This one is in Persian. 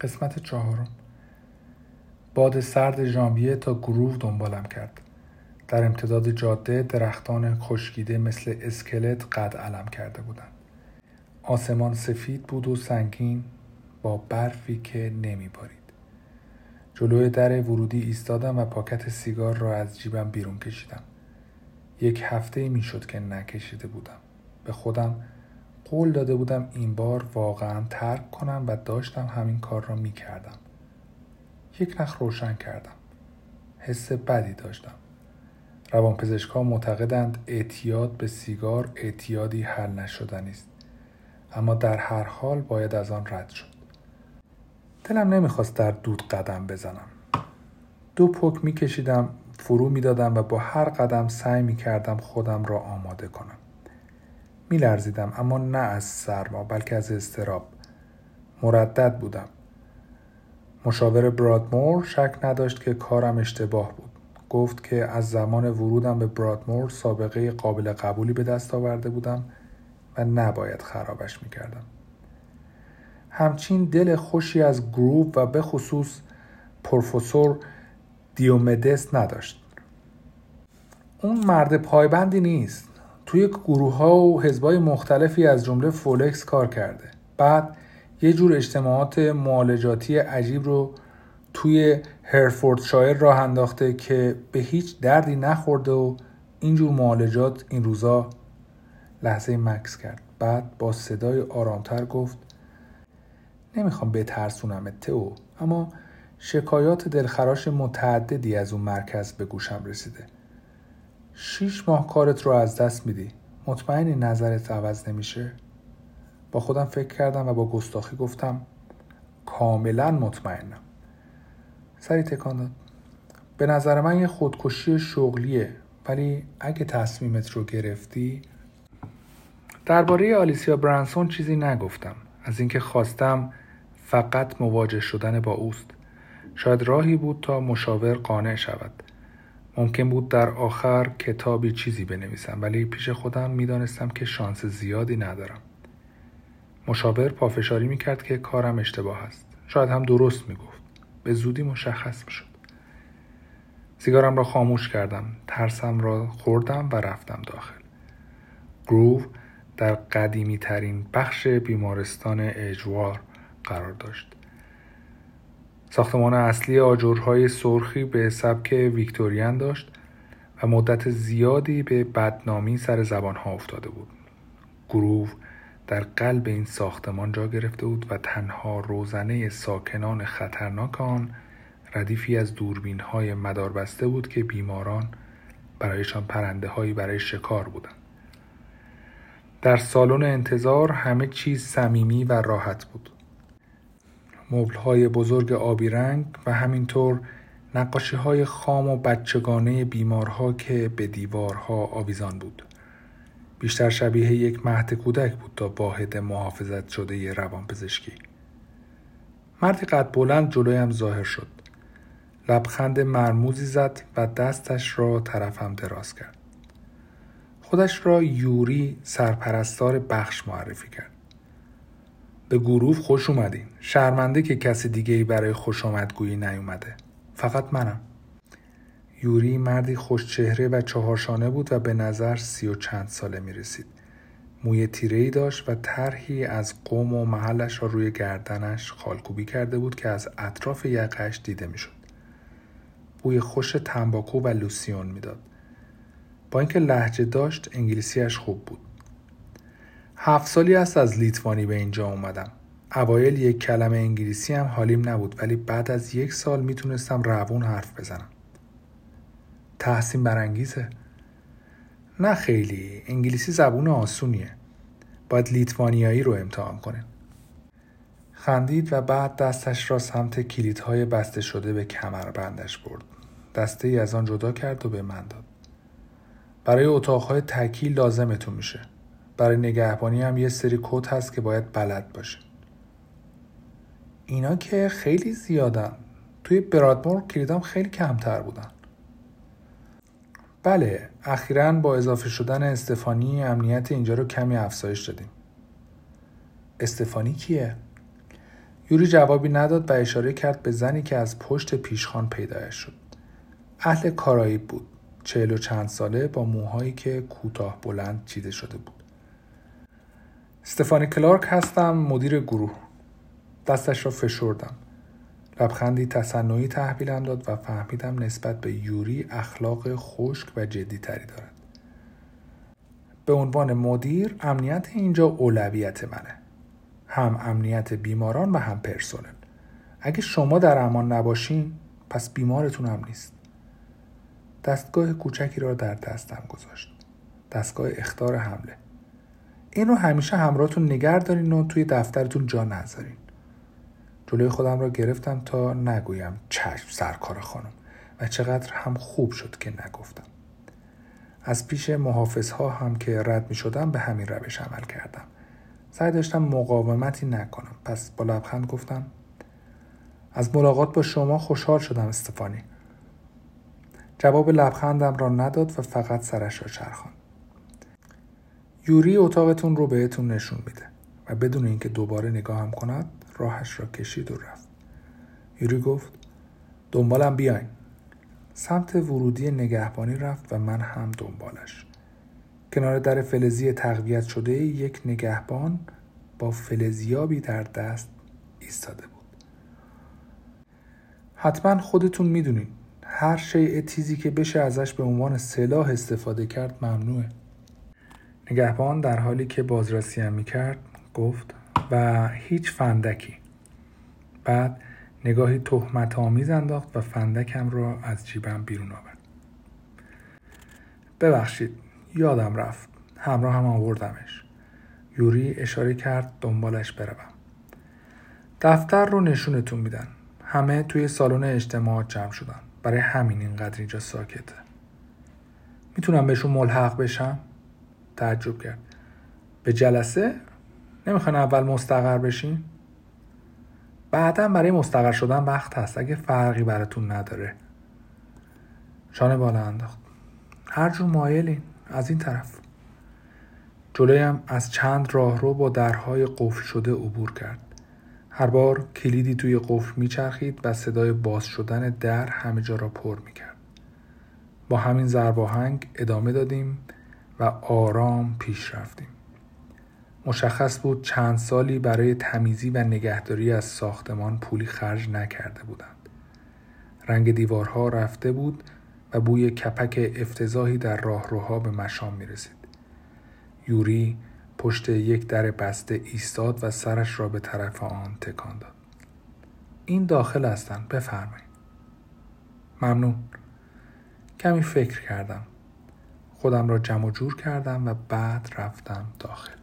قسمت چهارم باد سرد ژانویه تا گروه دنبالم کرد در امتداد جاده درختان خشکیده مثل اسکلت قد علم کرده بودند آسمان سفید بود و سنگین با برفی که نمی بارید. جلوی در ورودی ایستادم و پاکت سیگار را از جیبم بیرون کشیدم. یک هفته می شد که نکشیده بودم. به خودم قول داده بودم این بار واقعا ترک کنم و داشتم همین کار را می کردم. یک نخ روشن کردم. حس بدی داشتم. روانپزشکها معتقدند اعتیاد به سیگار اعتیادی حل نشدنی است. اما در هر حال باید از آن رد شد. دلم نمی‌خواست در دود قدم بزنم. دو پک میکشیدم فرو می‌دادم و با هر قدم سعی می‌کردم خودم را آماده کنم. میلرزیدم اما نه از سرما بلکه از استراب. مردد بودم. مشاور برادمور شک نداشت که کارم اشتباه بود. گفت که از زمان ورودم به برادمور سابقه قابل قبولی به دست آورده بودم و نباید خرابش می‌کردم. همچین دل خوشی از گروپ و به خصوص پروفسور دیومدس نداشت. اون مرد پایبندی نیست. توی گروه ها و حزبای مختلفی از جمله فولکس کار کرده. بعد یه جور اجتماعات معالجاتی عجیب رو توی هرفورد شایر راه انداخته که به هیچ دردی نخورده و اینجور معالجات این روزا لحظه مکس کرد بعد با صدای آرامتر گفت نمی‌خوام بترسونم تو اما شکایات دلخراش متعددی از اون مرکز به گوشم رسیده شیش ماه کارت رو از دست میدی. مطمئنی نظرت عوض نمیشه؟ با خودم فکر کردم و با گستاخی گفتم کاملا مطمئنم. سری تکان داد. به نظر من یه خودکشی شغلیه ولی اگه تصمیمت رو گرفتی درباره آلیسیا برانسون چیزی نگفتم. از اینکه خواستم فقط مواجه شدن با اوست. شاید راهی بود تا مشاور قانع شود. ممکن بود در آخر کتابی چیزی بنویسم ولی پیش خودم می‌دانستم که شانس زیادی ندارم. مشاور پافشاری می‌کرد که کارم اشتباه است. شاید هم درست می‌گفت. به زودی مشخص می‌شد. سیگارم را خاموش کردم. ترسم را خوردم و رفتم داخل. گروو در قدیمی ترین بخش بیمارستان اجوار قرار داشت. ساختمان اصلی آجرهای سرخی به سبک ویکتوریان داشت و مدت زیادی به بدنامی سر زبانها افتاده بود. گروه در قلب این ساختمان جا گرفته بود و تنها روزنه ساکنان خطرناک آن ردیفی از دوربین های مداربسته بود که بیماران برایشان پرنده هایی برای شکار بودند. در سالن انتظار همه چیز صمیمی و راحت بود. های بزرگ آبی رنگ و همینطور نقاشی های خام و بچگانه بیمارها که به دیوارها آویزان بود. بیشتر شبیه یک مهد کودک بود تا واحد محافظت شده روانپزشکی. مردی قد بلند جلویم ظاهر شد. لبخند مرموزی زد و دستش را طرفم دراز کرد. خودش را یوری سرپرستار بخش معرفی کرد. به گروه خوش اومدین. شرمنده که کسی دیگه ای برای خوش آمدگویی نیومده. فقط منم. یوری مردی خوش چهره و چهارشانه بود و به نظر سی و چند ساله می رسید. موی تیره داشت و طرحی از قوم و محلش را روی گردنش خالکوبی کرده بود که از اطراف یقش دیده می‌شد. بوی خوش تنباکو و لوسیون می‌داد. با اینکه لحجه داشت انگلیسیش خوب بود. هفت سالی است از لیتوانی به اینجا اومدم. اوایل یک کلمه انگلیسی هم حالیم نبود ولی بعد از یک سال می‌تونستم روون حرف بزنم. تحسین برانگیزه. نه خیلی. انگلیسی زبون آسونیه. باید لیتوانیایی رو امتحان کنیم. خندید و بعد دستش را سمت کلیدهای بسته شده به کمربندش برد. دسته ای از آن جدا کرد و به من داد. برای اتاقهای تکی لازمتون میشه. برای نگهبانی هم یه سری کد هست که باید بلد باشه. اینا که خیلی زیادن. توی برادمور کلیدام خیلی کمتر بودن. بله اخیرا با اضافه شدن استفانی امنیت اینجا رو کمی افزایش دادیم استفانی کیه؟ یوری جوابی نداد و اشاره کرد به زنی که از پشت پیشخان پیدایش شد اهل کارایی بود چهل و چند ساله با موهایی که کوتاه بلند چیده شده بود استفانی کلارک هستم مدیر گروه. دستش را فشردم. لبخندی تصنعی تحویلم داد و فهمیدم نسبت به یوری اخلاق خشک و جدی تری دارد. به عنوان مدیر امنیت اینجا اولویت منه. هم امنیت بیماران و هم پرسنل. اگه شما در امان نباشین پس بیمارتون هم نیست. دستگاه کوچکی را در دستم گذاشت. دستگاه اختار حمله. این رو همیشه همراهتون نگر دارین و توی دفترتون جا نذارین. جلوی خودم را گرفتم تا نگویم چشم سرکار خانم. و چقدر هم خوب شد که نگفتم. از پیش محافظ ها هم که رد می شدم به همین روش عمل کردم. سعی داشتم مقاومتی نکنم. پس با لبخند گفتم از ملاقات با شما خوشحال شدم استفانی. جواب لبخندم را نداد و فقط سرش را چرخان یوری اتاقتون رو بهتون نشون میده و بدون اینکه دوباره نگاهم کند راهش را کشید و رفت. یوری گفت دنبالم بیاین. سمت ورودی نگهبانی رفت و من هم دنبالش. کنار در فلزی تقویت شده یک نگهبان با فلزیابی در دست ایستاده بود. حتما خودتون می‌دونین هر شیء تیزی که بشه ازش به عنوان سلاح استفاده کرد ممنوعه. نگهبان در حالی که بازرسی هم می‌کرد گفت و هیچ فندکی. بعد نگاهی تهمت آمیز انداخت و فندکم را از جیبم بیرون آورد. ببخشید یادم رفت. همراه هم آوردمش. یوری اشاره کرد دنبالش بروم. دفتر رو نشونتون میدن. همه توی سالن اجتماعات جمع شدن. برای همین اینقدر اینجا ساکته. می‌تونم بهشون ملحق بشم؟ تعجب کرد. به جلسه؟ نمی‌خواین اول مستقر بشین؟ بعدا برای مستقر شدن وقت هست اگه فرقی براتون نداره. شانه بالا انداخت. هر جور مایلین از این طرف. جلویم از چند راهرو با درهای قفل شده عبور کرد. هر بار کلیدی توی قفل میچرخید و صدای باز شدن در همه جا را پر می‌کرد. با همین زرباهنگ ادامه دادیم. و آرام پیش رفتیم مشخص بود چند سالی برای تمیزی و نگهداری از ساختمان پولی خرج نکرده بودند رنگ دیوارها رفته بود و بوی کپک افتضاحی در راهروها به مشام می رسید. یوری پشت یک در بسته ایستاد و سرش را به طرف آن تکان داد. این داخل هستند بفرمایید. ممنون. کمی فکر کردم. خودم را جمع جور کردم و بعد رفتم داخل.